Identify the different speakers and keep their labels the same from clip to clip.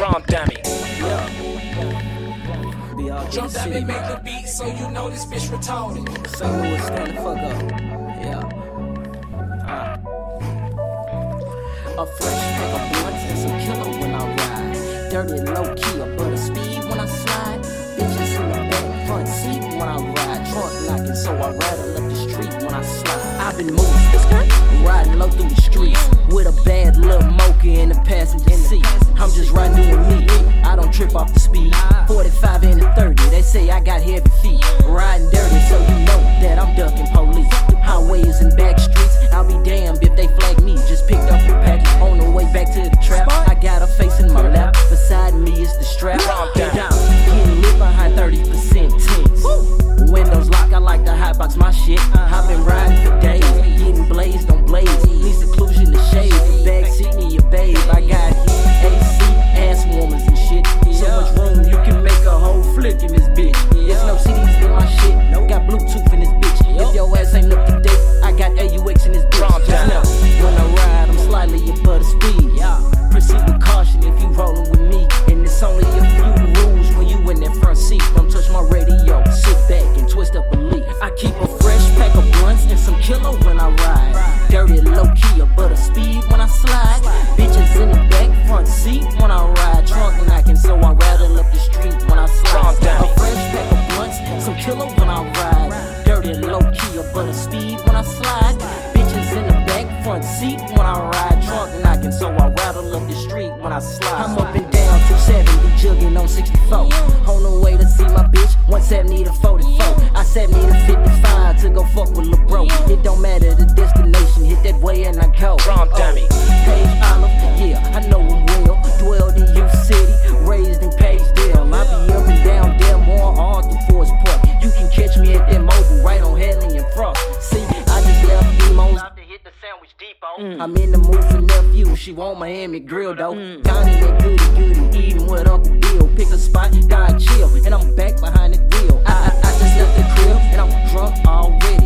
Speaker 1: Drum Dummie.
Speaker 2: Yeah.
Speaker 3: Jump that and make the beat so you know this bitch retarded.
Speaker 2: St. Louis, stand the fuck up. Yeah. Uh. A fresh pack of blunts and some killer when I ride. Dirty low key, a butter speed when I slide. Bitches in the back front seat when I ride. Trunk knocking, so I rattle up the street when I slide. I've been moving, riding low through the streets with a bad little mocha in the passenger seat. I'm just riding doing me. I don't trip off the speed. 45 and a 30, they say I got heavy feet. Riding dirty, so you know that I'm ducking police. Highways and back streets, I'll be damned if they flag me. Just picked up a package on the way back to the trap. I got a face in my lap, beside me is the strap. Down, getting lit behind 30% tints. Windows lock, I like to hotbox my shit. When I slide. I'm up and down 270, jugging on 64. On the way to see my bitch, 170 to 44. I 70 to 55 to go fuck with Lil' Bro. It don't matter the destination, hit that way and I go. Drum Dummie. Oh, page depot. I'm in the mood for nephew. She want Miami grill though. Down in that goody goody, eating with Uncle Bill. Pick a spot, die chill, and I'm back behind the wheel. I, I, I just left the crib and I'm drunk already.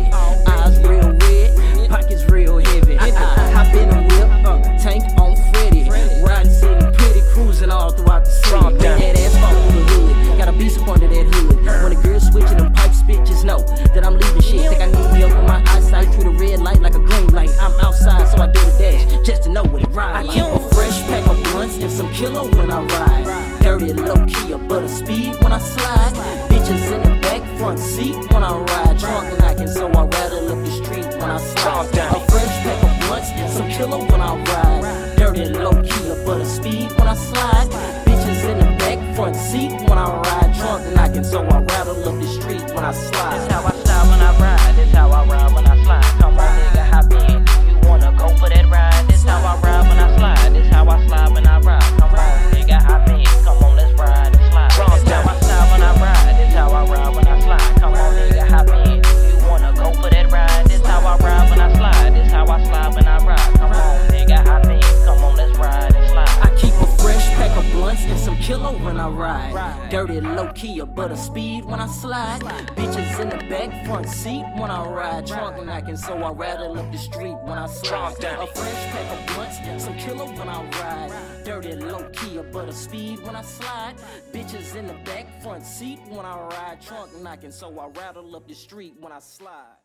Speaker 2: Ride. Dirty low key, above the speed when I slide. Bitches in the back front seat when I ride. Trunk knocking, so I rattle up the street when I slide. A fresh pack of blunts and some killer when I ride. Dirty low key, above the speed when I slide. Bitches in the back front seat when I ride. Trunk knocking, so I rattle up the street when I slide.
Speaker 4: This how I slide when I ride.
Speaker 2: Dirty low key, but a speed when I slide. Bitches in the back front seat when I ride. Trunk knocking, so I rattle up the street when I slide. A fresh pack of blunts, some killer when I ride. Dirty low key, above the speed when I slide. Bitches in the back front seat when I ride. Trunk knocking, so I rattle up the street when I slide.